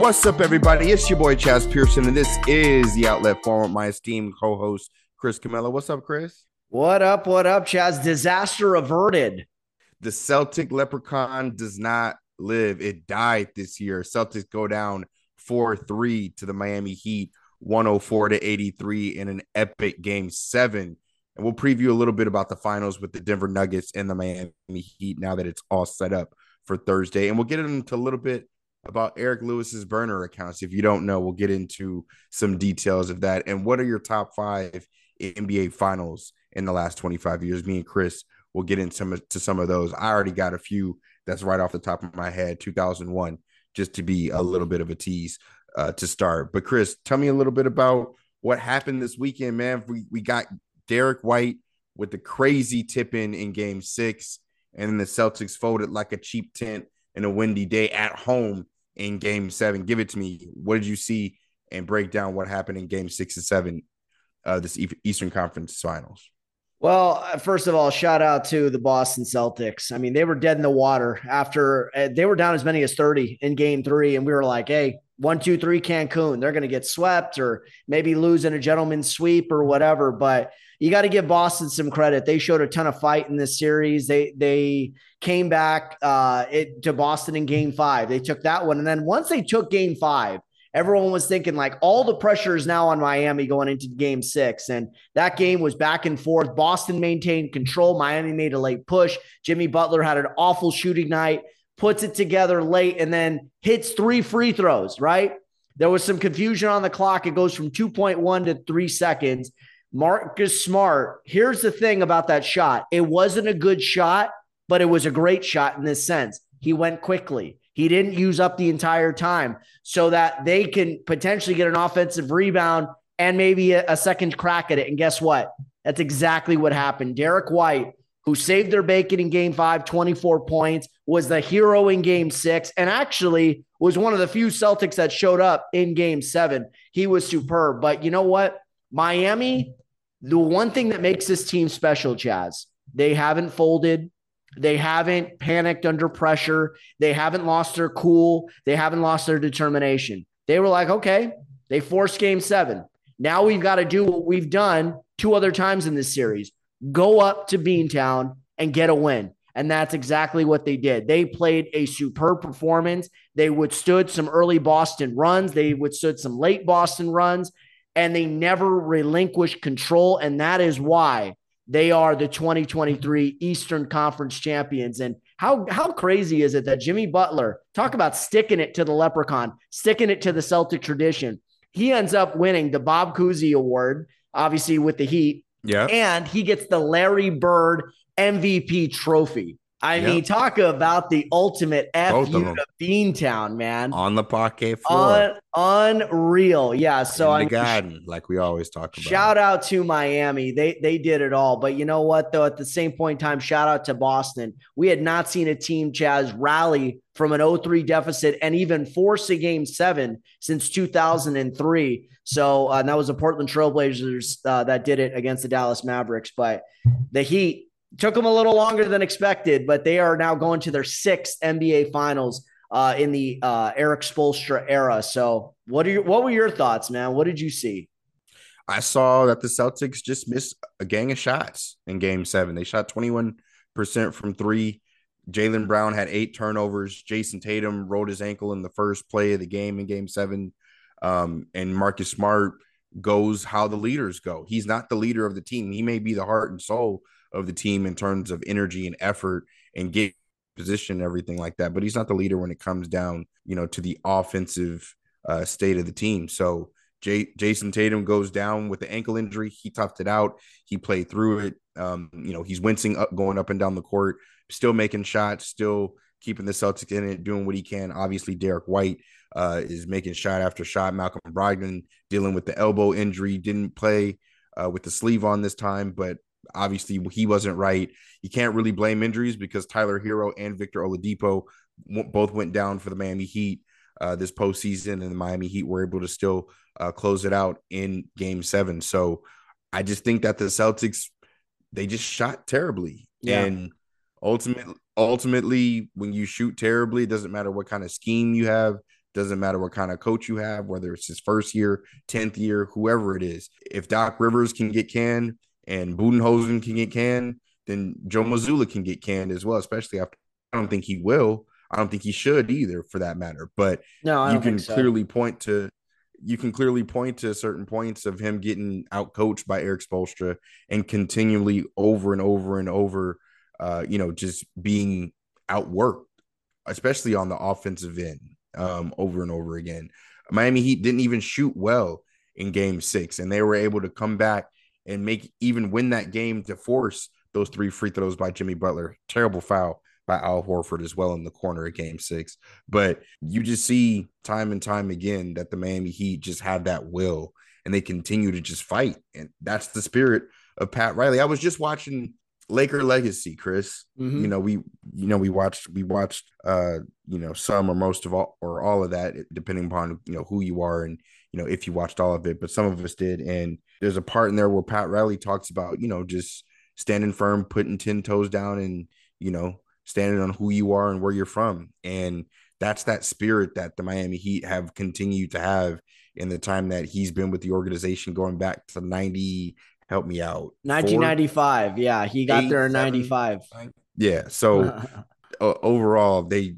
What's up, everybody? It's your boy Chaez Pearson, and this is the Outlet Forum with my esteemed co-host Chris Camella. What's up, Chris? What up? What up, Chaez? Disaster averted. The Celtic leprechaun does not live. It died this year. Celtics go down 4-3 to the Miami Heat, 104 to 83 in an epic game seven. And we'll preview a little bit about the finals with the Denver Nuggets and the Miami Heat now that it's all set up for Thursday. And we'll get into a little bit about Eric Lewis's burner accounts. If you don't know, we'll get into some details of that. And what are your top five NBA finals in the last 25 years? Me and Chris will get into some, to some of those. I already got a few that's right off the top of my head 2001, just to be a little bit of a tease uh, to start. But Chris, tell me a little bit about what happened this weekend, man. We, we got Derrick White with the crazy tip in in game six, and then the Celtics folded like a cheap tent in a windy day at home in game seven. Give it to me. What did you see and break down what happened in game six and seven uh, this Eastern Conference finals? Well, uh, first of all, shout out to the Boston Celtics. I mean, they were dead in the water after uh, they were down as many as 30 in game three. And we were like, hey, one, two, three, Cancun. They're going to get swept or maybe lose in a gentleman's sweep or whatever. But you got to give Boston some credit. They showed a ton of fight in this series. They they came back uh, it, to Boston in Game Five. They took that one, and then once they took Game Five, everyone was thinking like all the pressure is now on Miami going into Game Six, and that game was back and forth. Boston maintained control. Miami made a late push. Jimmy Butler had an awful shooting night, puts it together late, and then hits three free throws. Right. There was some confusion on the clock. It goes from 2.1 to three seconds. Marcus Smart, here's the thing about that shot. It wasn't a good shot, but it was a great shot in this sense. He went quickly. He didn't use up the entire time so that they can potentially get an offensive rebound and maybe a, a second crack at it. And guess what? That's exactly what happened. Derrick White, who saved their bacon in game five, 24 points, was the hero in game six, and actually was one of the few Celtics that showed up in game seven. He was superb. But you know what? Miami the one thing that makes this team special, Chaez, they haven't folded. They haven't panicked under pressure. They haven't lost their cool. They haven't lost their determination. They were like, okay, they forced game seven. Now we've got to do what we've done two other times in this series go up to Beantown and get a win. And that's exactly what they did. They played a superb performance. They withstood some early Boston runs, they withstood some late Boston runs, and they never relinquish control. And that is why they are the 2023 Eastern Conference champions. And how, how crazy is it that Jimmy Butler, talk about sticking it to the leprechaun, sticking it to the Celtic tradition. He ends up winning the Bob Cousy Award, obviously with the Heat. Yeah. And he gets the Larry Bird MVP trophy. I yep. mean, talk about the ultimate F you to Beantown, man. On the parquet floor. Un- unreal. Yeah. So I'm garden, like we always talk about. Shout out to Miami. They they did it all. But you know what, though, at the same point in time, shout out to Boston. We had not seen a team, Chaez, rally from an 0-3 deficit and even force a game seven since 2003. So uh, that was the Portland Trailblazers uh, that did it against the Dallas Mavericks. But the Heat took them a little longer than expected, but they are now going to their sixth NBA Finals uh, in the uh, Erik Spoelstra era. So, what are your, what were your thoughts, man? What did you see? I saw that the Celtics just missed a gang of shots in Game Seven. They shot twenty one percent from three. Jaylen Brown had eight turnovers. Jayson Tatum rolled his ankle in the first play of the game in Game Seven, um, and Marcus Smart goes how the leaders go. He's not the leader of the team. He may be the heart and soul of the team in terms of energy and effort and get position and everything like that. But he's not the leader when it comes down, you know, to the offensive uh, state of the team. So J- Jayson Tatum goes down with the ankle injury. He toughed it out. He played through it. Um, you know, he's wincing up, going up and down the court, still making shots, still keeping the Celtics in it, doing what he can. Obviously, Derrick White uh, is making shot after shot. Malcolm Brogdon dealing with the elbow injury, didn't play uh, with the sleeve on this time, but obviously he wasn't right. You can't really blame injuries because Tyler Herro and Victor Oladipo both went down for the Miami Heat uh, this postseason, and the Miami Heat were able to still uh, close it out in Game Seven. So I just think that the Celtics they just shot terribly, yeah. and ultimately, ultimately, when you shoot terribly, it doesn't matter what kind of scheme you have. Doesn't matter what kind of coach you have, whether it's his first year, 10th year, whoever it is. If Doc Rivers can get canned and Budenholzer can get canned, then Joe Mazzulla can get canned as well, especially after I don't think he will. I don't think he should either, for that matter. But no, you can so. clearly point to you can clearly point to certain points of him getting out coached by Erik Spoelstra and continually over and over and over, uh, you know, just being outworked, especially on the offensive end, um, over and over again. Miami Heat didn't even shoot well in game six, and they were able to come back and make even win that game to force those three free throws by Jimmy Butler. Terrible foul by Al Horford as well in the corner of game six. But you just see time and time again that the Miami Heat just have that will and they continue to just fight. And that's the spirit of Pat Riley. I was just watching Laker Legacy, Chris. Mm-hmm. You know, we you know, we watched we watched uh, you know, some or most of all or all of that, depending upon you know who you are and you know if you watched all of it, but some of us did. And there's a part in there where Pat Riley talks about, you know, just standing firm, putting 10 toes down and, you know, standing on who you are and where you're from. And that's that spirit that the Miami Heat have continued to have in the time that he's been with the organization going back to 90 help me out 1995 four, yeah he got eight, there in 95 seven, yeah so uh, overall they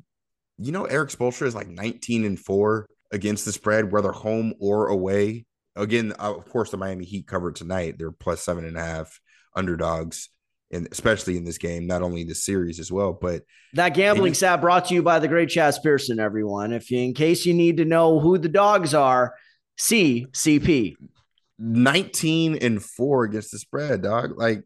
you know Erik Spoelstra is like 19 and 4 against the spread whether home or away again of course the Miami Heat covered tonight they're plus seven and a half underdogs and especially in this game, not only the series as well. But that gambling stat brought to you by the great Chaez Pearson, everyone. If you, in case you need to know who the dogs are, C CP. 19 and four against the spread, dog. Like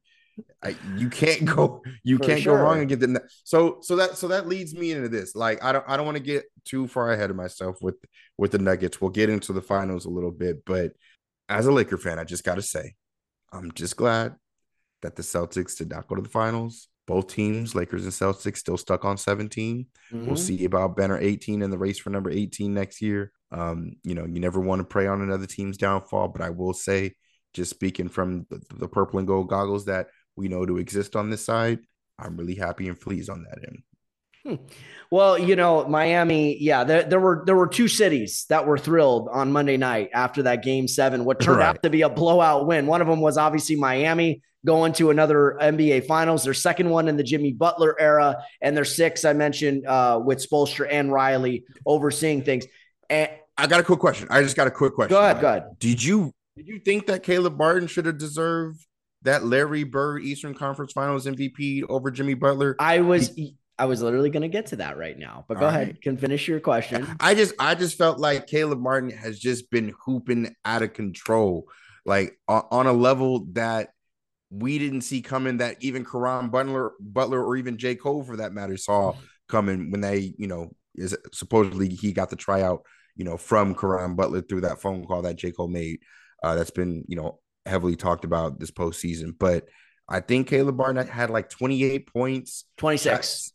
I, you can't go, you For can't sure. go wrong and get the so so that so that leads me into this. Like I don't I don't want to get too far ahead of myself with with the Nuggets. We'll get into the finals a little bit, but as a Laker fan, I just got to say, I'm just glad that the Celtics did not go to the finals. Both teams, Lakers and Celtics, still stuck on 17. Mm-hmm. We'll see about Benner 18 in the race for number 18 next year. Um, you know, you never want to prey on another team's downfall, but I will say, just speaking from the, the purple and gold goggles that we know to exist on this side, I'm really happy and pleased on that end. Hmm. Well, you know, Miami, yeah, there, there, were there were two cities that were thrilled on Monday night after that game seven, what turned right. out to be a blowout win. One of them was obviously Miami going to another NBA Finals, their second one in the Jimmy Butler era, and their six I mentioned uh, with Spoelstra and Riley overseeing things. And I got a quick question. I just got a quick question. Go ahead. Go ahead. Did you did you think that Caleb Martin should have deserved that Larry Bird Eastern Conference Finals MVP over Jimmy Butler? I was. He, I was literally going to get to that right now, but go ahead, right. can finish your question. I just, I just felt like Caleb Martin has just been hooping out of control, like on a level that we didn't see coming that even Caron Butler, Butler, or even J. Cole for that matter saw mm-hmm. coming when they, you know, is supposedly he got the tryout, you know, from Caron Butler through that phone call that J. Cole made. Uh, that's been, you know, heavily talked about this postseason. But I think Caleb Barnett had like 28 points, 26,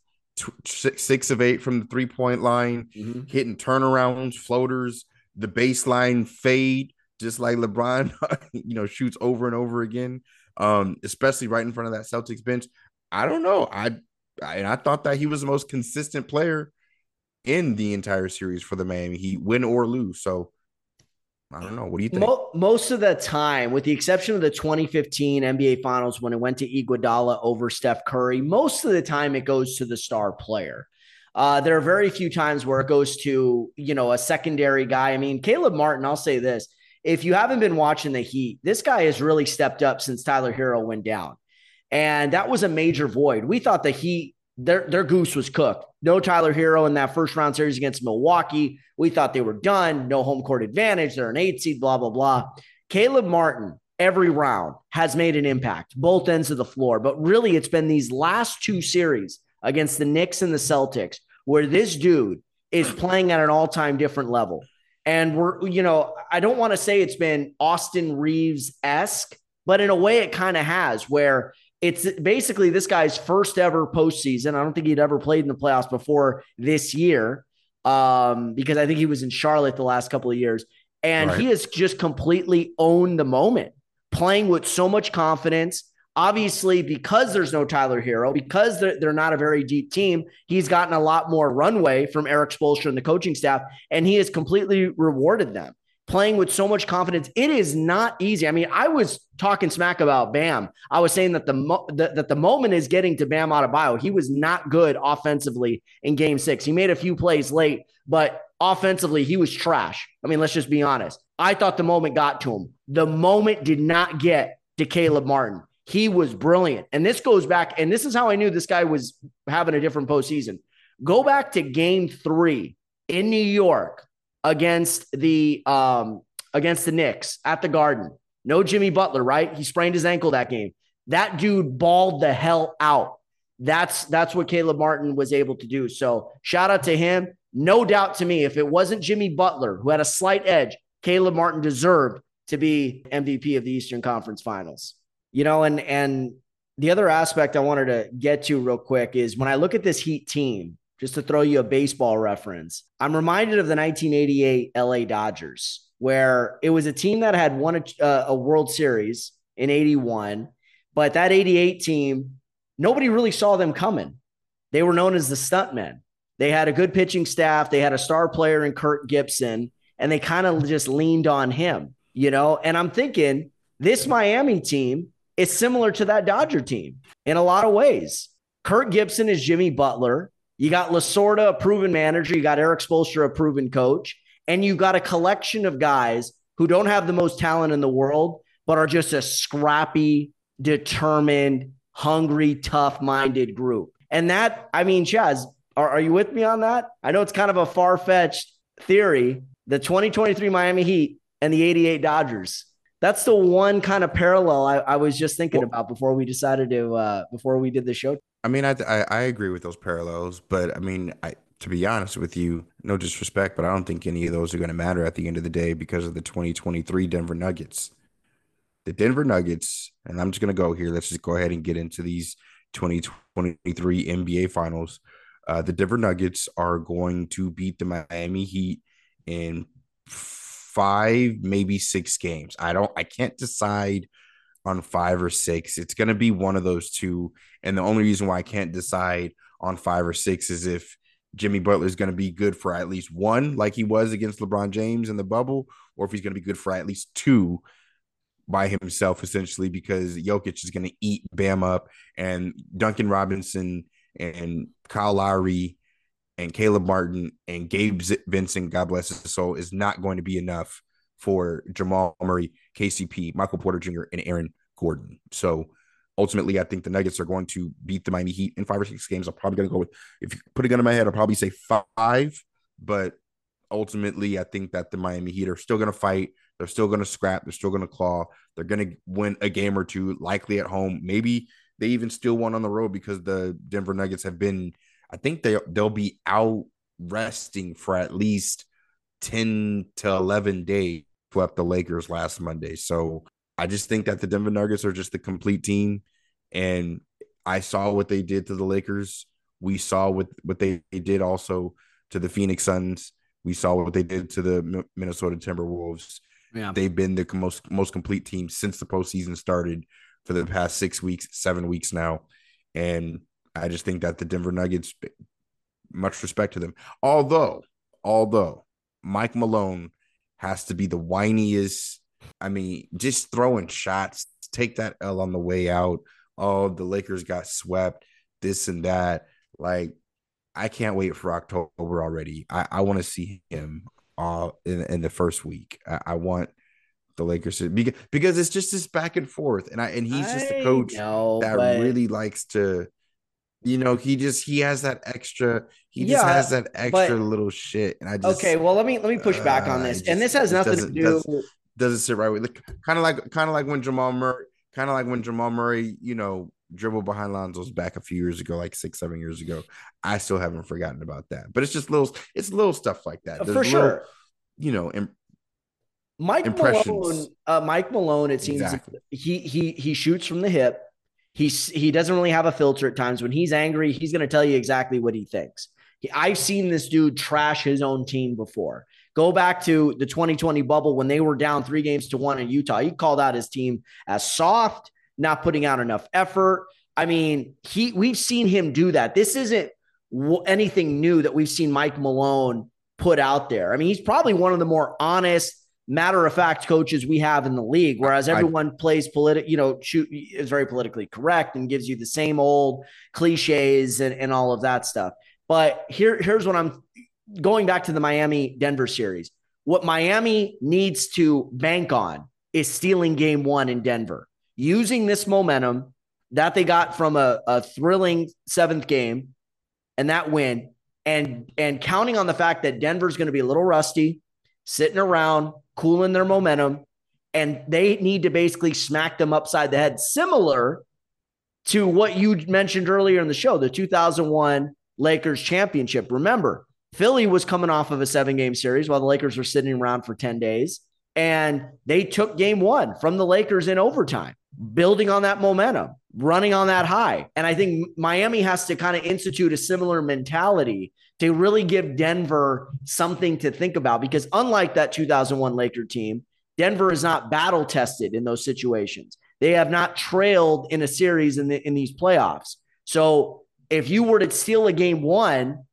six, six of eight from the three point line, mm-hmm. hitting turnarounds, floaters, the baseline fade, just like LeBron, you know, shoots over and over again um, especially right in front of that Celtics bench. I don't know. I, I and I thought that he was the most consistent player in the entire series for the Miami Heat, win or lose. So I don't know. What do you think? Most of the time, with the exception of the 2015 NBA Finals when it went to Iguodala over Steph Curry, most of the time it goes to the star player. Uh, there are very few times where it goes to you know a secondary guy. I mean, Caleb Martin. I'll say this: if you haven't been watching the Heat, this guy has really stepped up since Tyler Herro went down. And that was a major void. We thought the Heat, their, their goose was cooked. No Tyler Herro in that first round series against Milwaukee. We thought they were done. No home court advantage. They're an eight seed, blah, blah, blah. Caleb Martin, every round, has made an impact, both ends of the floor. But really, it's been these last two series against the Knicks and the Celtics where this dude is playing at an all time different level. And we're, you know, I don't want to say it's been Austin Reaves esque, but in a way it kind of has, where it's basically this guy's first ever postseason. I don't think he'd ever played in the playoffs before this year, um, because I think he was in Charlotte the last couple of years. And right. he has just completely owned the moment, playing with so much confidence, Obviously, because there's no Tyler Herro, because they're, they're not a very deep team, he's gotten a lot more runway from Erik Spoelstra and the coaching staff, and he has completely rewarded them playing with so much confidence. It is not easy. I mean, I was talking smack about Bam. I was saying that the mo- that, that the moment is getting to Bam Adebayo. He was not good offensively in Game Six. He made a few plays late, but offensively he was trash. I mean, let's just be honest. I thought the moment got to him. The moment did not get to Caleb Martin. He was brilliant. And this goes back, and this is how I knew this guy was having a different postseason. Go back to game three in New York against the um against the Knicks at the Garden. No Jimmy Butler, right? He sprained his ankle that game. That dude balled the hell out. That's that's what Caleb Martin was able to do. So shout out to him. No doubt to me, if it wasn't Jimmy Butler who had a slight edge, Caleb Martin deserved to be MVP of the Eastern Conference Finals. You know, and and the other aspect I wanted to get to real quick is when I look at this Heat team, just to throw you a baseball reference, I'm reminded of the 1988 LA Dodgers, where it was a team that had won a, uh, a World Series in 81, but that 88 team, nobody really saw them coming. They were known as the stuntmen. They had a good pitching staff, they had a star player in Kirk Gibson, and they kind of just leaned on him, you know? And I'm thinking this Miami team is similar to that Dodger team in a lot of ways. Kirk Gibson is Jimmy Butler. You got Lasorda, a proven manager. You got Erik Spoelstra, a proven coach. And you got a collection of guys who don't have the most talent in the world, but are just a scrappy, determined, hungry, tough minded group. And that, I mean, Chaez, are, are you with me on that? I know it's kind of a far fetched theory. The 2023 Miami Heat and the 88 Dodgers. That's the one kind of parallel I, I was just thinking well, about before we decided to, uh, before we did the show. I mean, I, I, I agree with those parallels, but I mean, I to be honest with you, no disrespect, but I don't think any of those are going to matter at the end of the day because of the 2023 Denver Nuggets. The Denver Nuggets, and I'm just going to go here. Let's just go ahead and get into these 2023 NBA Finals. Uh, the Denver Nuggets are going to beat the Miami Heat in five, maybe six games. I don't, I can't decide on five or six. It's going to be one of those two. And the only reason why I can't decide on five or six is if Jimmy Butler is going to be good for at least one, like he was against LeBron James in the bubble, or if he's going to be good for at least two by himself, essentially, because Jokic is going to eat Bam up, and Duncan Robinson and Kyle Lowry and Caleb Martin and Gabe Vincent, God bless his soul, is not going to be enough for Jamal Murray, KCP, Michael Porter Jr., and Aaron Gordon. So ultimately, I think the Nuggets are going to beat the Miami Heat in five or six games. I'm probably going to go with, if you put a gun in my head, I'll probably say five. But ultimately, I think that the Miami Heat are still going to fight. They're still going to scrap. They're still going to claw. They're going to win a game or two, likely at home. Maybe they even still won on the road because the Denver Nuggets have been, I think they, they'll be out resting for at least 10 to 11 days swept the Lakers last Monday. So I just think that the Denver Nuggets are just the complete team. And I saw what they did to the Lakers. We saw what, what they, did also to the Phoenix Suns. We saw what they did to the Minnesota Timberwolves. Yeah. They've been the most most complete team since the postseason started for the past six weeks, seven weeks now. And I just think that the Denver Nuggets, much respect to them. Although, although Mike Malone has to be the whiniest. I mean, just throwing shots, take that L on the way out. Oh, the Lakers got swept, this and that. Like, I can't wait for October already. I, I want to see him uh in, in the first week. I, I want the Lakers to because because it's just this back and forth, and I and he's just a coach know, that really likes to you know, he just he has that extra. He yeah, just has that extra little shit, and I just okay. Well, let me let me push back on this, just, and this has nothing to do. Doesn't, doesn't sit right with kind of like kind of like when Jamal Murray, kind of like when Jamal Murray, you know, dribbled behind Lonzo's back a few years ago, like six seven years ago. I still haven't forgotten about that, but it's just little, it's little stuff like that. There's For little, sure, you know. Im- Mike Malone, uh, Mike Malone. It seems exactly. he he he shoots from the hip He's he doesn't really have a filter at times. When he's angry, he's going to tell you exactly what he thinks. He, I've seen this dude trash his own team before. Go back to the 2020 bubble when they were down three games to one in Utah. He called out his team as soft, not putting out enough effort. I mean, he we've seen him do that. This isn't anything new that we've seen Mike Malone put out there. I mean, he's probably one of the more honest, matter of fact coaches we have in the league. Whereas everyone I, plays political, you know, shoot is very politically correct and gives you the same old cliches and, and all of that stuff. But here, here's what I'm going back to the Miami Denver series. What Miami needs to bank on is stealing game one in Denver, using this momentum that they got from a, a thrilling seventh game and that win and and counting on the fact that Denver's going to be a little rusty, sitting around, cooling their momentum, and they need to basically smack them upside the head, similar to what you mentioned earlier in the show, the 2001 Lakers championship. Remember, Philly was coming off of a seven game series while the Lakers were sitting around for 10 days, and they took game one from the Lakers in overtime, building on that momentum running on that high. And I think Miami has to kind of institute a similar mentality to really give Denver something to think about because unlike that 2001 Laker team, Denver is not battle tested in those situations. They have not trailed in a series in the in these playoffs. So if you were to steal a game 1,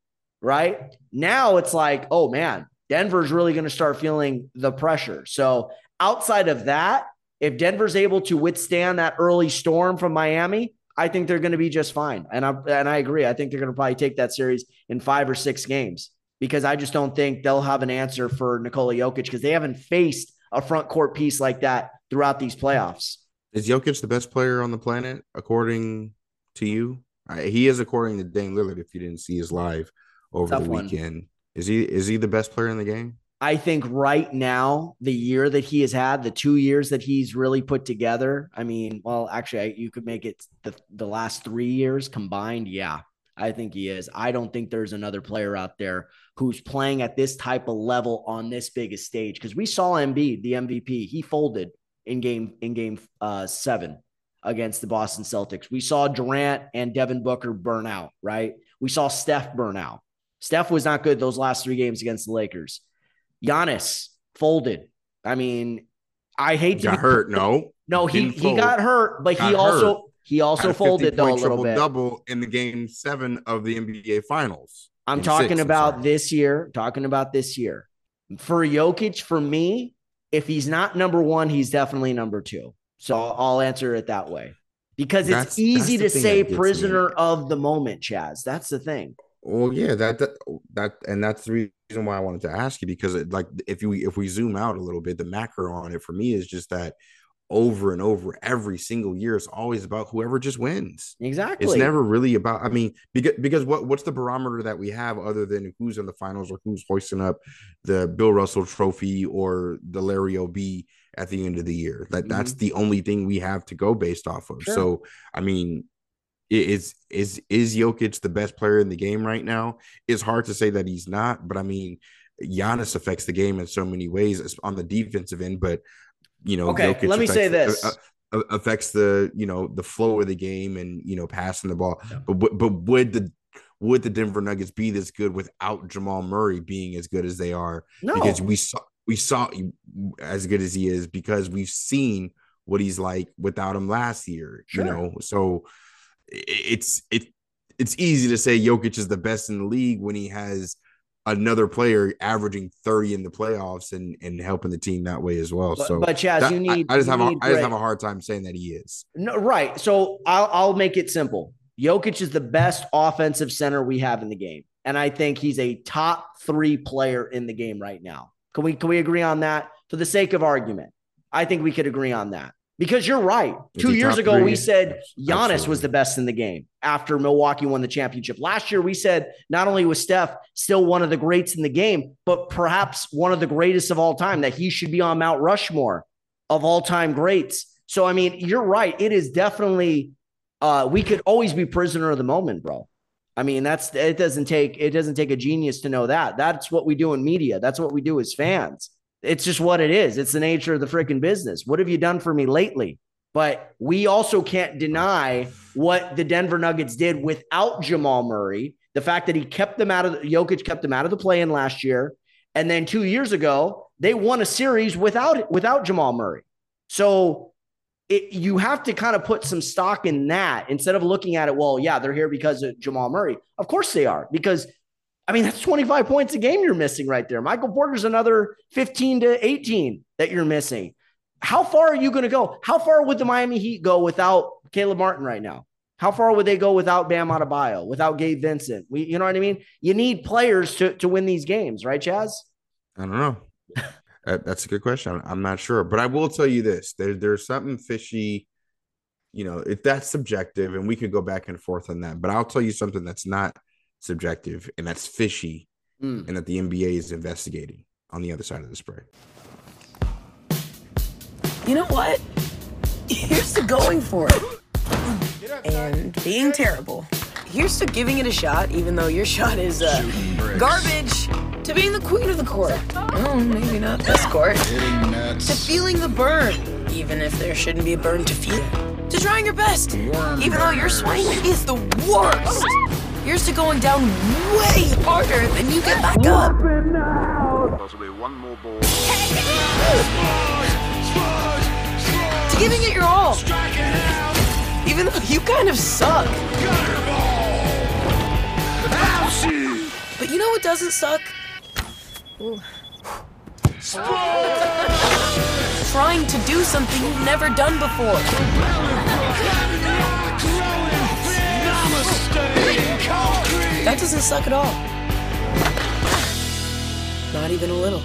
right? Now it's like, oh man, Denver's really going to start feeling the pressure. So outside of that, if Denver's able to withstand that early storm from Miami, I think they're going to be just fine. And I and I agree. I think they're going to probably take that series in five or six games because I just don't think they'll have an answer for Nikola Jokic because they haven't faced a front court piece like that throughout these playoffs. Is Jokic the best player on the planet according to you? He is according to Dame Lillard. If you didn't see his live over Tough the weekend, one. is he is he the best player in the game? I think right now, the year that he has had, the two years that he's really put together. I mean, well, actually, I, you could make it the, the last three years combined. Yeah, I think he is. I don't think there's another player out there who's playing at this type of level on this biggest stage. Because we saw Embiid, the MVP, he folded in game in game uh, seven against the Boston Celtics. We saw Durant and Devin Booker burn out. Right. We saw Steph burn out. Steph was not good those last three games against the Lakers. Giannis folded. I mean, I hate to got hurt. No, no, he he got hurt, but got he also hurt. he also folded though a little bit. Double in the game seven of the NBA Finals. I'm talking six, about I'm this year. Talking about this year for Jokic. For me, if he's not number one, he's definitely number two. So I'll answer it that way because it's that's, easy that's to say prisoner of the moment, Chaez. That's the thing. Well, yeah, that, that that and that's the reason why I wanted to ask you because it, like if you if we zoom out a little bit, the macro on it for me is just that over and over every single year it's always about whoever just wins exactly it's never really about i mean because because what what's the barometer that we have other than who's in the finals or who's hoisting up the bill russell trophy or the larry ob at the end of the year that mm-hmm. that's the only thing we have to go based off of sure. so i mean is is is Jokic the best player in the game right now? It's hard to say that he's not, but I mean, Giannis affects the game in so many ways on the defensive end. But you know, okay, Jokic let me say this. Uh, uh, affects the you know the flow of the game and you know passing the ball yeah. but but would the would the Denver Nuggets be this good without Jamal Murray being as good as they are no. because we saw we saw as good as he is because we've seen what he's like without him last year sure. you know so it's it it's easy to say Jokic is the best in the league when he has another player averaging 30 in the playoffs and and helping the team that way as well. But, so but Chaez, that, you need I, I just have a, I just have a hard time saying that he is. No, right. So I'll I'll make it simple. Jokic is the best offensive center we have in the game. And I think he's a top three player in the game right now. Can we can we agree on that? For the sake of argument, I think we could agree on that. Because you're right. Is Two years ago, three? we said Giannis Absolutely. was the best in the game after Milwaukee won the championship. Last year, we said not only was Steph still one of the greats in the game, but perhaps one of the greatest of all time, that he should be on Mount Rushmore of all time greats. So, I mean, you're right. It is definitely, uh, we could always be prisoner of the moment, bro. I mean, that's it doesn't take it doesn't take a genius to know that. That's what we do in media. That's what we do as fans. It's just what it is. It's the nature of the freaking business. What have you done for me lately? But we also can't deny what the Denver Nuggets did without Jamal Murray. The fact that he kept them out of the, Jokic kept them out of the play in last year. And then two years ago, they won a series without without Jamal Murray. So it, you have to kind of put some stock in that instead of looking at it. Well, yeah, they're here because of Jamal Murray. Of course they are, because I mean that's 25 points a game you're missing right there. Michael Porter's another 15 to 18 that you're missing. How far are you going to go? How far would the Miami Heat go without Caleb Martin right now? How far would they go without Bam Adebayo, without Gabe Vincent? We, you know what I mean? You need players to to win these games, right, Chaez? I don't know. That's a good question. I'm not sure, but I will tell you this: there, there's something fishy. You know, if that's subjective, and we could go back and forth on that, but I'll tell you something that's not subjective and that's fishy, mm. and that the NBA is investigating on the other side of the spray. You know what? Here's to going for it and being terrible. Here's to giving it a shot, even though your shot is uh, garbage to being the queen of the court. Oh, maybe not this court. To feeling the burn, even if there shouldn't be a burn to feel. To trying your best, even though your swing is the worst. Here's to going down way harder than you get back up. Possibly one more ball. To giving it your all. Even though you kind of suck. But you know what doesn't suck? Trying to do something you've never done before. That doesn't suck at all. Not even a little.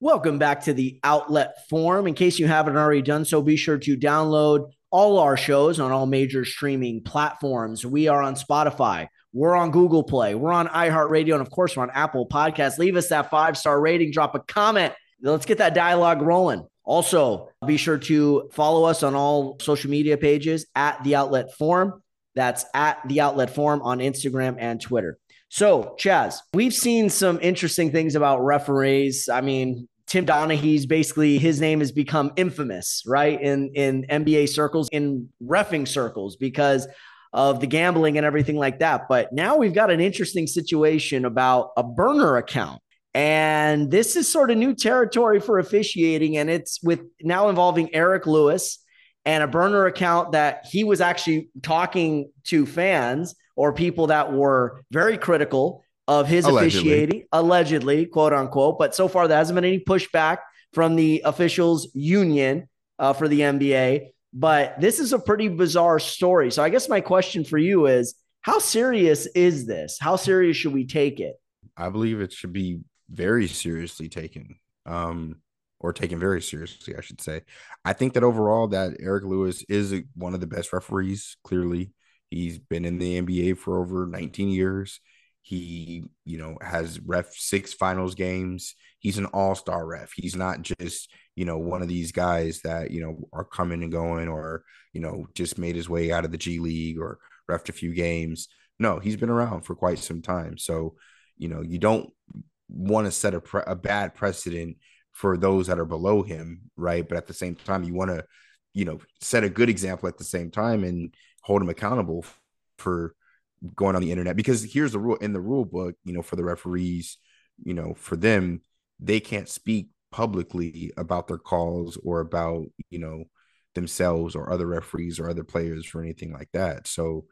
Welcome back to the Outlet Forum. In case you haven't already done so, be sure to download all our shows on all major streaming platforms. We are on Spotify, we're on Google Play. We're on iHeartRadio. And of course, we're on Apple Podcasts. Leave us that five star rating, drop a comment. Let's get that dialogue rolling. Also, be sure to follow us on all social media pages at The Outlet Forum. That's at The Outlet Forum on Instagram and Twitter. So, Chaez, we've seen some interesting things about referees. I mean, Tim Donaghy's basically his name has become infamous, right? In in NBA circles, in refing circles, because of the gambling and everything like that. But now we've got an interesting situation about a burner account. And this is sort of new territory for officiating. And it's with now involving Eric Lewis and a burner account that he was actually talking to fans or people that were very critical of his allegedly. officiating, allegedly, quote unquote. But so far, there hasn't been any pushback from the officials union uh, for the NBA. But this is a pretty bizarre story. So I guess my question for you is how serious is this? How serious should we take it? I believe it should be very seriously taken. Um, or taken very seriously, I should say. I think that overall that Eric Lewis is one of the best referees. Clearly, he's been in the NBA for over 19 years. He, you know, has ref six finals games. He's an all-star ref. He's not just you know, one of these guys that, you know, are coming and going or, you know, just made his way out of the G League or refed a few games. No, he's been around for quite some time. So, you know, you don't want to set a, pre- a bad precedent for those that are below him, right? But at the same time, you want to, you know, set a good example at the same time and hold him accountable for going on the internet. Because here's the rule in the rule book, you know, for the referees, you know, for them, they can't speak publicly about their calls or about you know themselves or other referees or other players or anything like that so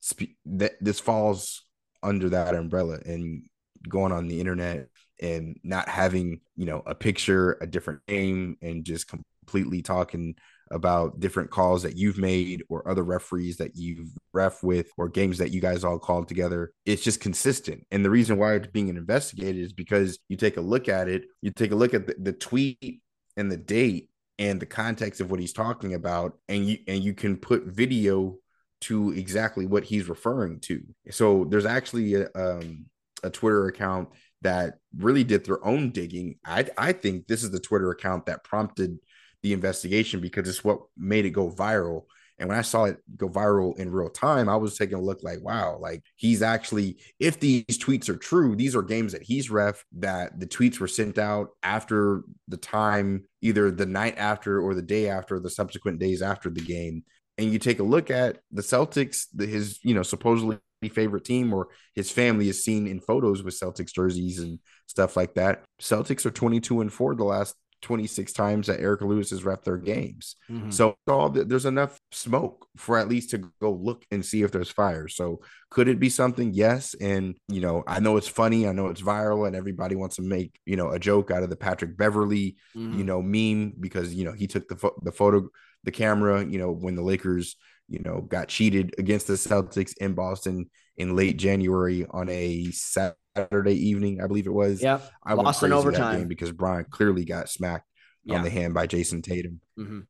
spe- that this falls under that umbrella and going on the internet and not having you know a picture a different name and just completely talking about different calls that you've made or other referees that you've ref with or games that you guys all called together. It's just consistent. And the reason why it's being investigated is because you take a look at it, you take a look at the, the tweet and the date and the context of what he's talking about, and you and you can put video to exactly what he's referring to. So there's actually a, um, a Twitter account that really did their own digging. I I think this is the Twitter account that prompted the investigation because it's what made it go viral. And when I saw it go viral in real time, I was taking a look like, wow, like he's actually, if these tweets are true, these are games that he's ref that the tweets were sent out after the time, either the night after or the day after, the subsequent days after the game. And you take a look at the Celtics, the, his, you know, supposedly favorite team or his family is seen in photos with Celtics jerseys and stuff like that. Celtics are 22 and 4 the last 26 times that Eric Lewis has ref their games. Mm-hmm. So all the, there's enough smoke for at least to go look and see if there's fire. So could it be something? Yes. And you know, I know it's funny, I know it's viral, and everybody wants to make you know a joke out of the Patrick Beverley mm-hmm. you know meme because you know he took the fo- the photo the camera you know when the Lakers you know got cheated against the Celtics in Boston in late January on a Saturday evening, I believe it was. Yeah, I lost in overtime because Brian clearly got smacked yeah. on the hand by Jayson Tatum. Mm-hmm.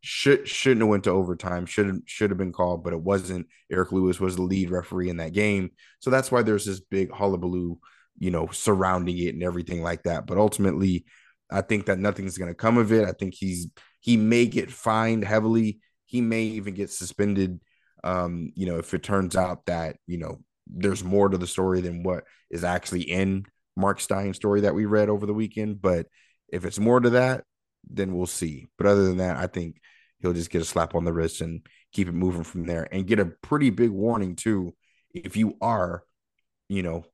Should shouldn't have went to overtime. Should should have been called, but it wasn't. Eric Lewis was the lead referee in that game, so that's why there's this big hullabaloo, you know, surrounding it and everything like that. But ultimately, I think that nothing's going to come of it. I think he's he may get fined heavily. He may even get suspended. Um, you know, if it turns out that you know there's more to the story than what is actually in Marc Stein's story that we read over the weekend. But if it's more to that, then we'll see. But other than that, I think he'll just get a slap on the wrist and keep it moving from there and get a pretty big warning too if you are, you know,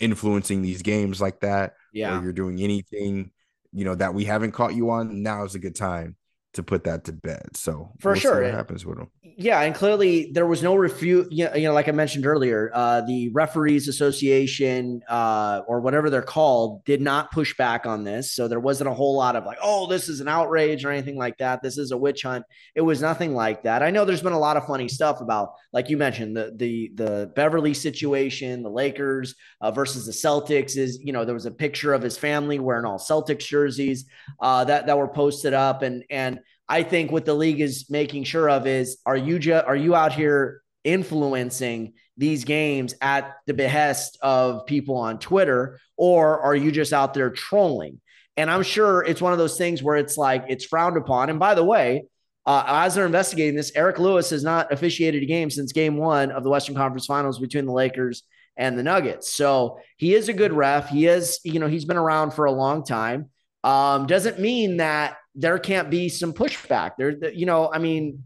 influencing these games like that. Yeah. Or you're doing anything, you know, that we haven't caught you on, now is a good time to put that to bed. So for we'll sure, what happens with him. Yeah, and clearly there was no refute. You know, like I mentioned earlier, uh, the referees association uh, or whatever they're called did not push back on this. So there wasn't a whole lot of like, oh, this is an outrage or anything like that. This is a witch hunt. It was nothing like that. I know there's been a lot of funny stuff about, like you mentioned, the the the Beverley situation, the Lakers uh, versus the Celtics. Is you know there was a picture of his family wearing all Celtics jerseys uh, that that were posted up, and and I think what the league is making sure of is are you ju- are you out here influencing these games at the behest of people on Twitter or are you just out there trolling? And I'm sure it's one of those things where it's like it's frowned upon. And by the way, uh, as they're investigating this, Eric Lewis has not officiated a game since game one of the Western Conference Finals between the Lakers and the Nuggets. So he is a good ref. He is, you know, he's been around for a long time. Um, doesn't mean that there can't be some pushback. There, you know, I mean,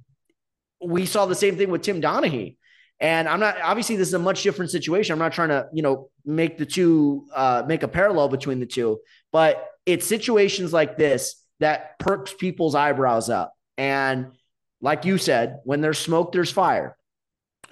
we saw the same thing with Tim Donaghy. And I'm not obviously this is a much different situation. I'm not trying to, you know, make the two uh, make a parallel between the two, but it's situations like this that perks people's eyebrows up. And like you said, when there's smoke, there's fire.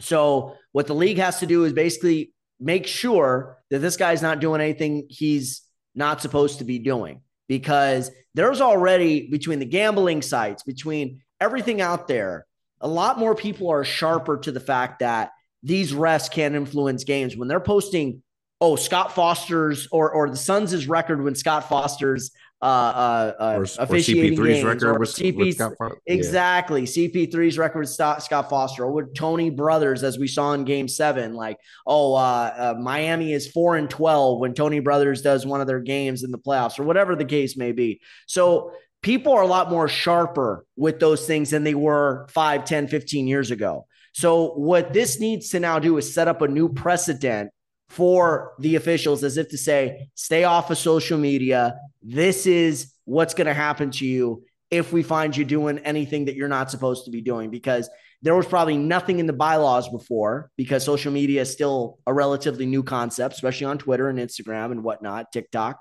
So what the league has to do is basically make sure that this guy's not doing anything he's not supposed to be doing because there's already between the gambling sites, between everything out there, a lot more people are sharper to the fact that these refs can influence games. When they're posting oh Scott Foster's or or the Suns' record when Scott Foster's uh, uh, uh, or, officiating or CP3's games, record with, CP, with Scott Foster. Exactly. CP3's record with Scott, Scott Foster or with Tony Brothers, as we saw in game seven. Like, oh, uh, uh, Miami is four and 12 when Tony Brothers does one of their games in the playoffs or whatever the case may be. So people are a lot more sharper with those things than they were 5, 10, 15 years ago. So what this needs to now do is set up a new precedent for the officials as if to say, stay off of social media. This is what's going to happen to you if we find you doing anything that you're not supposed to be doing because there was probably nothing in the bylaws before because social media is still a relatively new concept, especially on Twitter and Instagram and whatnot, TikTok.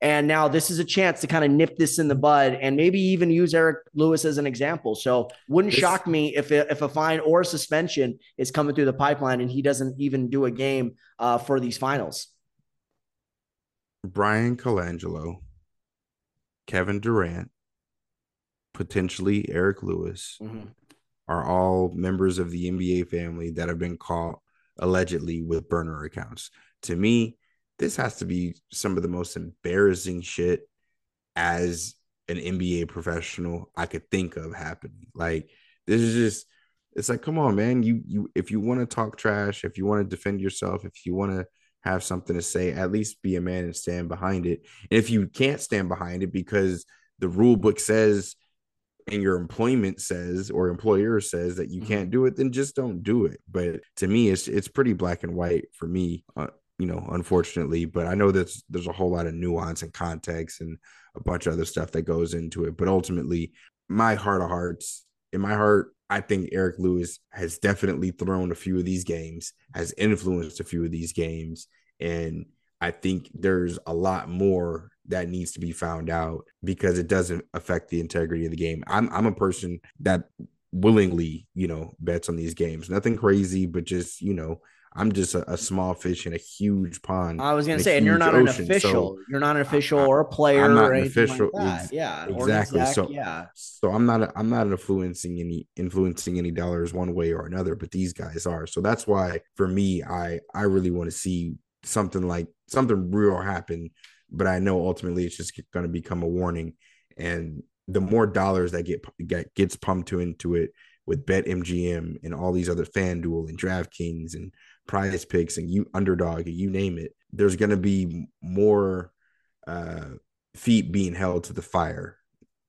And now this is a chance to kind of nip this in the bud and maybe even use Eric Lewis as an example. So wouldn't this, shock me if it, if a fine or a suspension is coming through the pipeline and he doesn't even do a game uh, for these finals. Bryan Colangelo, Kevin Durant, potentially Eric Lewis mm-hmm. are all members of the NBA family that have been caught allegedly with burner accounts. To me, this has to be some of the most embarrassing shit as an NBA professional I could think of happening. Like this is just it's like come on man, you you if you want to talk trash, if you want to defend yourself, if you want to have something to say, at least be a man and stand behind it. And if you can't stand behind it because the rule book says and your employment says or employer says that you mm-hmm. can't do it, then just don't do it. But to me, it's it's pretty black and white for me uh, you know, unfortunately. But I know that there's a whole lot of nuance and context and a bunch of other stuff that goes into it. But ultimately, my heart of hearts, in my heart, I think Eric Lewis has definitely thrown a few of these games, has influenced a few of these games, and I think there's a lot more that needs to be found out because it doesn't affect the integrity of the game. I'm I'm a person that willingly, you know, bets on these games. Nothing crazy, but just, you know, I'm just a, a small fish in a huge pond. I was gonna say, and you're not ocean, an official. So you're not an official I, or a player. I'm not an official. Like ex- yeah, exactly. so yeah. So I'm not. I'm not influencing any influencing any dollars one way or another. But these guys are. So that's why for me, I I really want to see something like something real happen. But I know ultimately it's just going to become a warning, and the more dollars that get, get gets pumped into it with Bet MGM and all these other FanDuel and DraftKings and Prize Picks and you underdog and you name it, there's going to be more uh, feet being held to the fire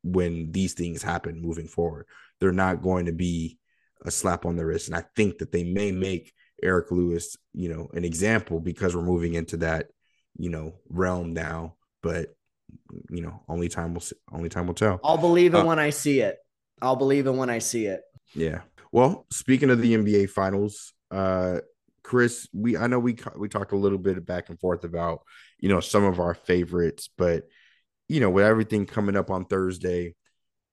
when these things happen moving forward. They're not going to be a slap on the wrist, and I think that they may make Eric Lewis, you know, an example because we're moving into that, you know, realm now. But you know, only time will only time will tell. I'll believe it uh, when I see it. I'll believe it when I see it. Yeah. Well, speaking of the NBA finals, uh Chris, we I know we we talked a little bit back and forth about, you know, some of our favorites, but you know, with everything coming up on Thursday,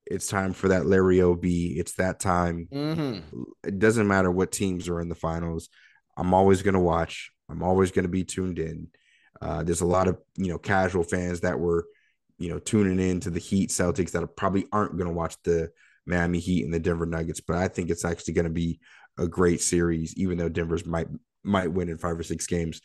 it's time for that Larry O'B. It's that time. Mm-hmm. It doesn't matter what teams are in the finals. I'm always going to watch. I'm always going to be tuned in. Uh, there's a lot of you know casual fans that were you know tuning in to the Heat Celtics that probably aren't going to watch the Miami Heat and the Denver Nuggets, but I think it's actually going to be a great series, even though Denver's might might win in five or six games.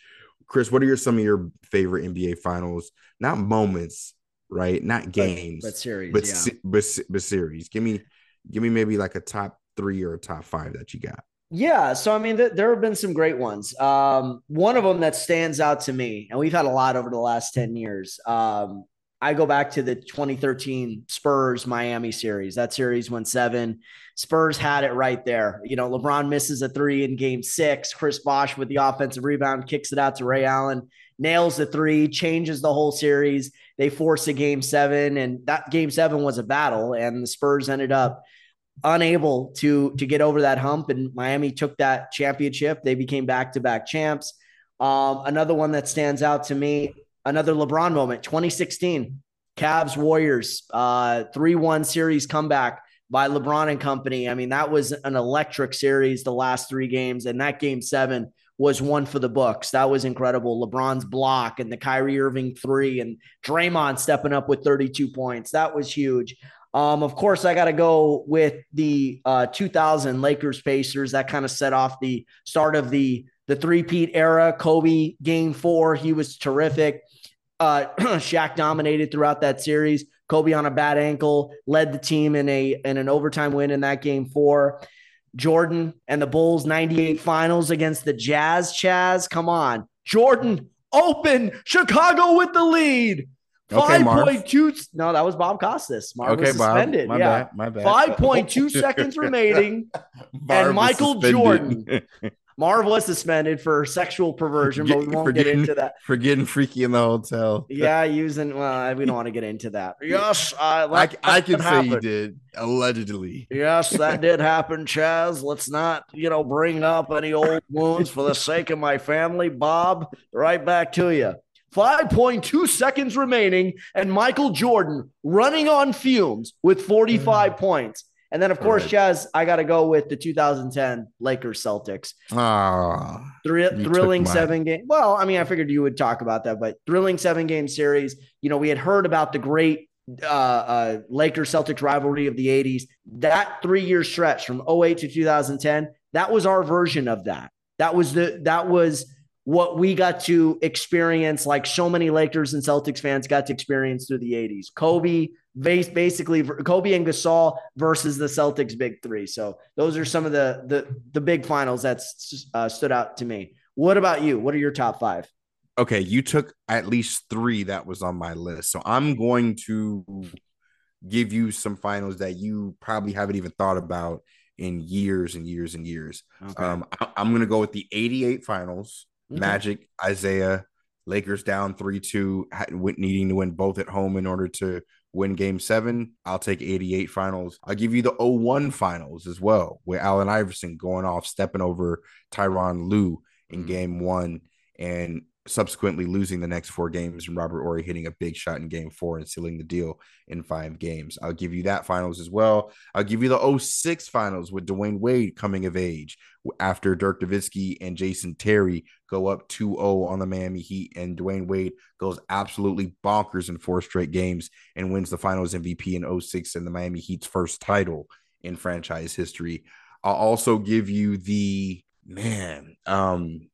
Chris, what are your some of your favorite NBA finals? Not moments, right? Not games, but, but series, but, yeah. but but series. Give me give me maybe like a top three or a top five that you got. Yeah, so I mean, th- there have been some great ones. Um, one of them that stands out to me, and we've had a lot over the last ten years. Um, I go back to the 2013 Spurs Miami series. That series went seven. Spurs had it right there. You know, LeBron misses a three in game six. Chris Bosh with the offensive rebound kicks it out to Ray Allen, nails the three, changes the whole series. They force a game seven, and that game seven was a battle, and the Spurs ended up unable to to get over that hump, and Miami took that championship. They became back to back champs. Um, another one that stands out to me, another LeBron moment, 2016, Cavs Warriors, uh, 3 1 series comeback by LeBron and company. I mean, that was an electric series the last three games, and that game seven was one for the books. That was incredible. LeBron's block and the Kyrie Irving three, and Draymond stepping up with 32 points. That was huge. Um, of course, I got to go with the uh, 2000 Lakers Pacers. That kind of set off the start of the the three-peat era. Kobe game four, he was terrific. Uh, Shaq dominated throughout that series. Kobe on a bad ankle led the team in a in an overtime win in that game four. Jordan and the Bulls 98 finals against the Jazz. Chaez, come on. Jordan open Chicago with the lead. Okay, 5.2. No, that was Bob Costas. Marv okay, was suspended. Bob, my yeah. bad. My bad. 5.2 seconds remaining. and Michael Jordan. Marv was suspended for sexual perversion, but we won't get into that. For getting freaky in the hotel. Yeah, using, well, we don't want to get into that. Yes, I, I, I can say you did, allegedly. Yes, that did happen, Chaez. Let's not, you know, bring up any old wounds for the sake of my family. Bob, right back to you. 5.2 seconds remaining, and Michael Jordan running on fumes with 45 mm. points. And then, of course, right. Chaez, I got to go with the 2010 Lakers Celtics. Ah, Thr- thrilling seven game. Well, I mean, I figured you would talk about that, but thrilling seven game series. You know, we had heard about the great uh, uh, Lakers Celtics rivalry of the 80s. That three year stretch from 08 to 2010, that was our version of that. That was the, that was, what we got to experience, like so many Lakers and Celtics fans got to experience through the 80s. Kobe, basically Kobe and Gasol versus the Celtics big three. So those are some of the the the big finals that uh, stood out to me. What about you? What are your top five? Okay, you took at least three that was on my list. So I'm going to give you some finals that you probably haven't even thought about in years and years and years. Okay. Um, I, am going to go with the 88 finals. Magic, Isiah, Lakers down 3 2, needing to win both at home in order to win game seven. I'll take 88 finals. I'll give you the 01 finals as well, with Allen Iverson going off, stepping over Tyronn Lue in mm-hmm. game one. And subsequently losing the next four games and Robert Horry hitting a big shot in game four and sealing the deal in five games. I'll give you that finals as well. I'll give you the 06 finals with Dwyane Wade coming of age after Dirk Nowitzki and Jason Terry go up 2-0 on the Miami Heat and Dwyane Wade goes absolutely bonkers in four straight games and wins the finals MVP in 06 and the Miami Heat's first title in franchise history. I'll also give you the man um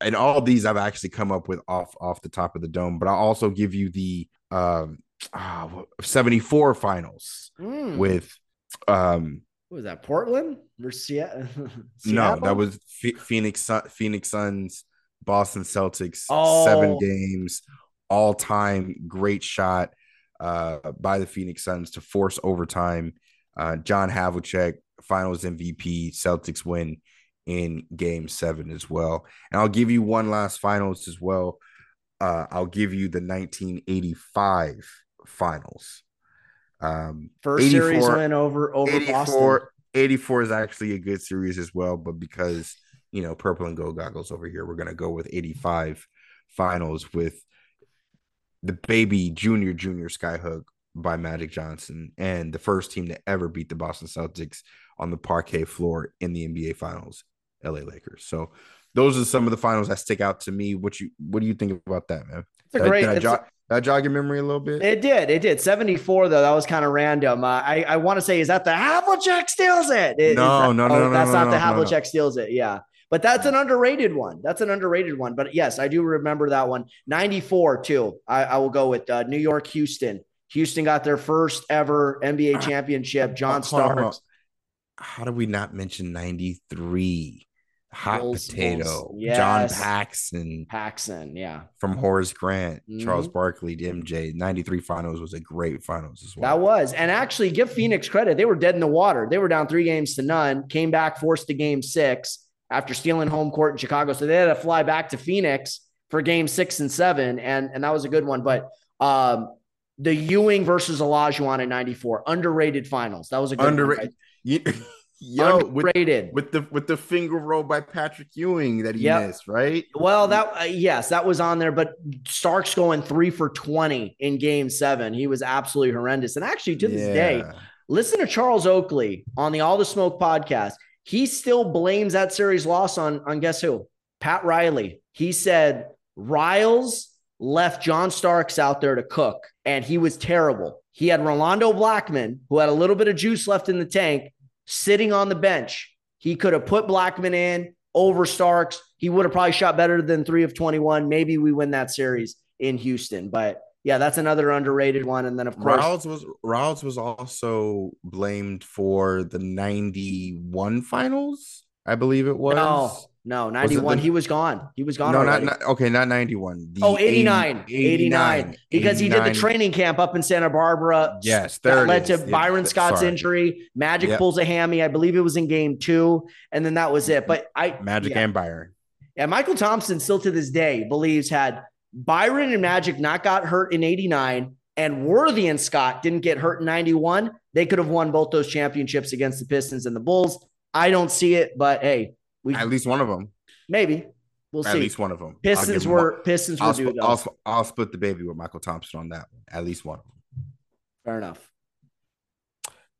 and all these I've actually come up with off off the top of the dome, but I'll also give you the um uh, 74 finals mm. with um what was that Portland or Seattle? no, that was F- Phoenix Phoenix Suns, Boston Celtics, oh. seven games, all time great shot uh, by the Phoenix Suns to force overtime. Uh, John Havlicek, Finals MVP, Celtics win in Game Seven as well. And I'll give you one last Finals as well. Uh, I'll give you the 1985 Finals. Um, First series win over over 84, Boston. 84 is actually a good series as well, but because you know purple and gold goggles over here, we're gonna go with 85 finals with the baby junior junior skyhook by Magic Johnson and the first team to ever beat the Boston Celtics on the parquet floor in the NBA Finals, LA Lakers. So those are some of the finals that stick out to me. What you what do you think about that, man? It's a great. Did I, did I, jog, jog your memory a little bit? It did. It did. Seventy four though. That was kind of random. Uh, I I want to say is that the Havlicek steals it? it no, that, no, no, oh, no, That's no, not no, the Havlicek no, steals it. Yeah. But that's an underrated one. That's an underrated one. But yes, I do remember that one. 94, too. I, I will go with uh, New York, Houston. Houston got their first ever NBA championship. John Starks. How do we not mention 93? Hot potato. Yes. John Paxson. Paxson, yeah. From Horace Grant, mm-hmm. Charles Barkley, MJ. 93 finals was a great finals as well. That was. And actually, give Phoenix credit. They were dead in the water. They were down three games to none, came back, forced to game six after stealing home court in Chicago. So they had to fly back to Phoenix for game six and seven. And, and that was a good one. But um, the Ewing versus Olajuwon in 94, underrated finals. That was a good underrated. Yo, underrated with, with, the with the finger roll by Patrick Ewing that he yep. missed, right? Well, that uh, yes, that was on there. But Starks going three for twenty in Game Seven. He was absolutely horrendous. And actually, to this yeah. day, listen to Charles Oakley on the All the Smoke podcast. He still blames that series loss on on guess who? Pat Riley. He said Riles left John Starks out there to cook, and he was terrible. He had Rolando Blackman, who had a little bit of juice left in the tank, sitting on the bench. He could have put Blackman in over Starks. He would have probably shot better than three of 21. Maybe we win that series in Houston. But yeah, that's another underrated one. And then of course Riles was was also blamed for the 91 finals, I believe it was. No, no, 91. The, he was gone. He was gone. No, not, not, okay, not 91. The oh, 89, 80, 89, 89. Because 89. he did the training camp up in Santa Barbara. Yes, there led is. to Byron Scott's Sorry. injury. Magic yep. pulls a hammy. I believe it was in game two. And then that was it. But I Magic yeah. and Byron. Yeah, Mychal Thompson still to this day believes had Byron and Magic not got hurt in 89 and Worthy and Scott didn't get hurt in 91, they could have won both those championships against the Pistons and the Bulls. I don't see it, but hey, we at least one of them. Maybe we'll at see. At least one of them. Pistons were Pistons I'll, were. I'll, I'll, I'll, split the baby with Mychal Thompson on that one. At least one of them. Fair enough.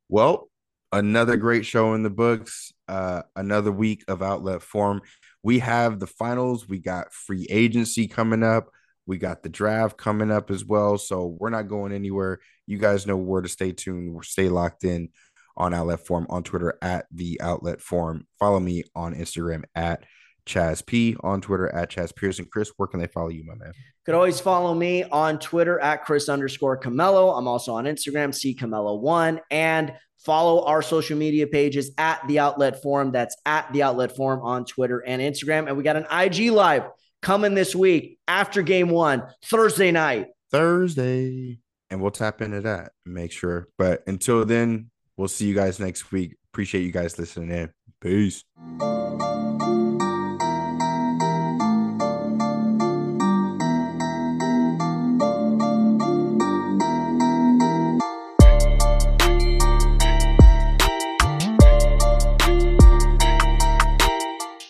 Well, another great show in the books. Uh, another week of outlet forum. We have the finals. We got free agency coming up. We got the draft coming up as well. So we're not going anywhere. You guys know where to stay tuned. Stay locked in on Outlet Forum on Twitter at the Outlet Forum. Follow me on Instagram at Chaez P on Twitter at Chaez Pearson. Chris, where can they follow you, my man? Could always follow me on Twitter at Chris underscore Camello. I'm also on Instagram, C Camello one, and follow our social media pages at the Outlet Forum. That's at the Outlet Forum on Twitter and Instagram. And we got an IG live coming this week after game one, Thursday night. Thursday. And we'll tap into that. Make sure. But until then, we'll see you guys next week. Appreciate you guys listening in. Peace.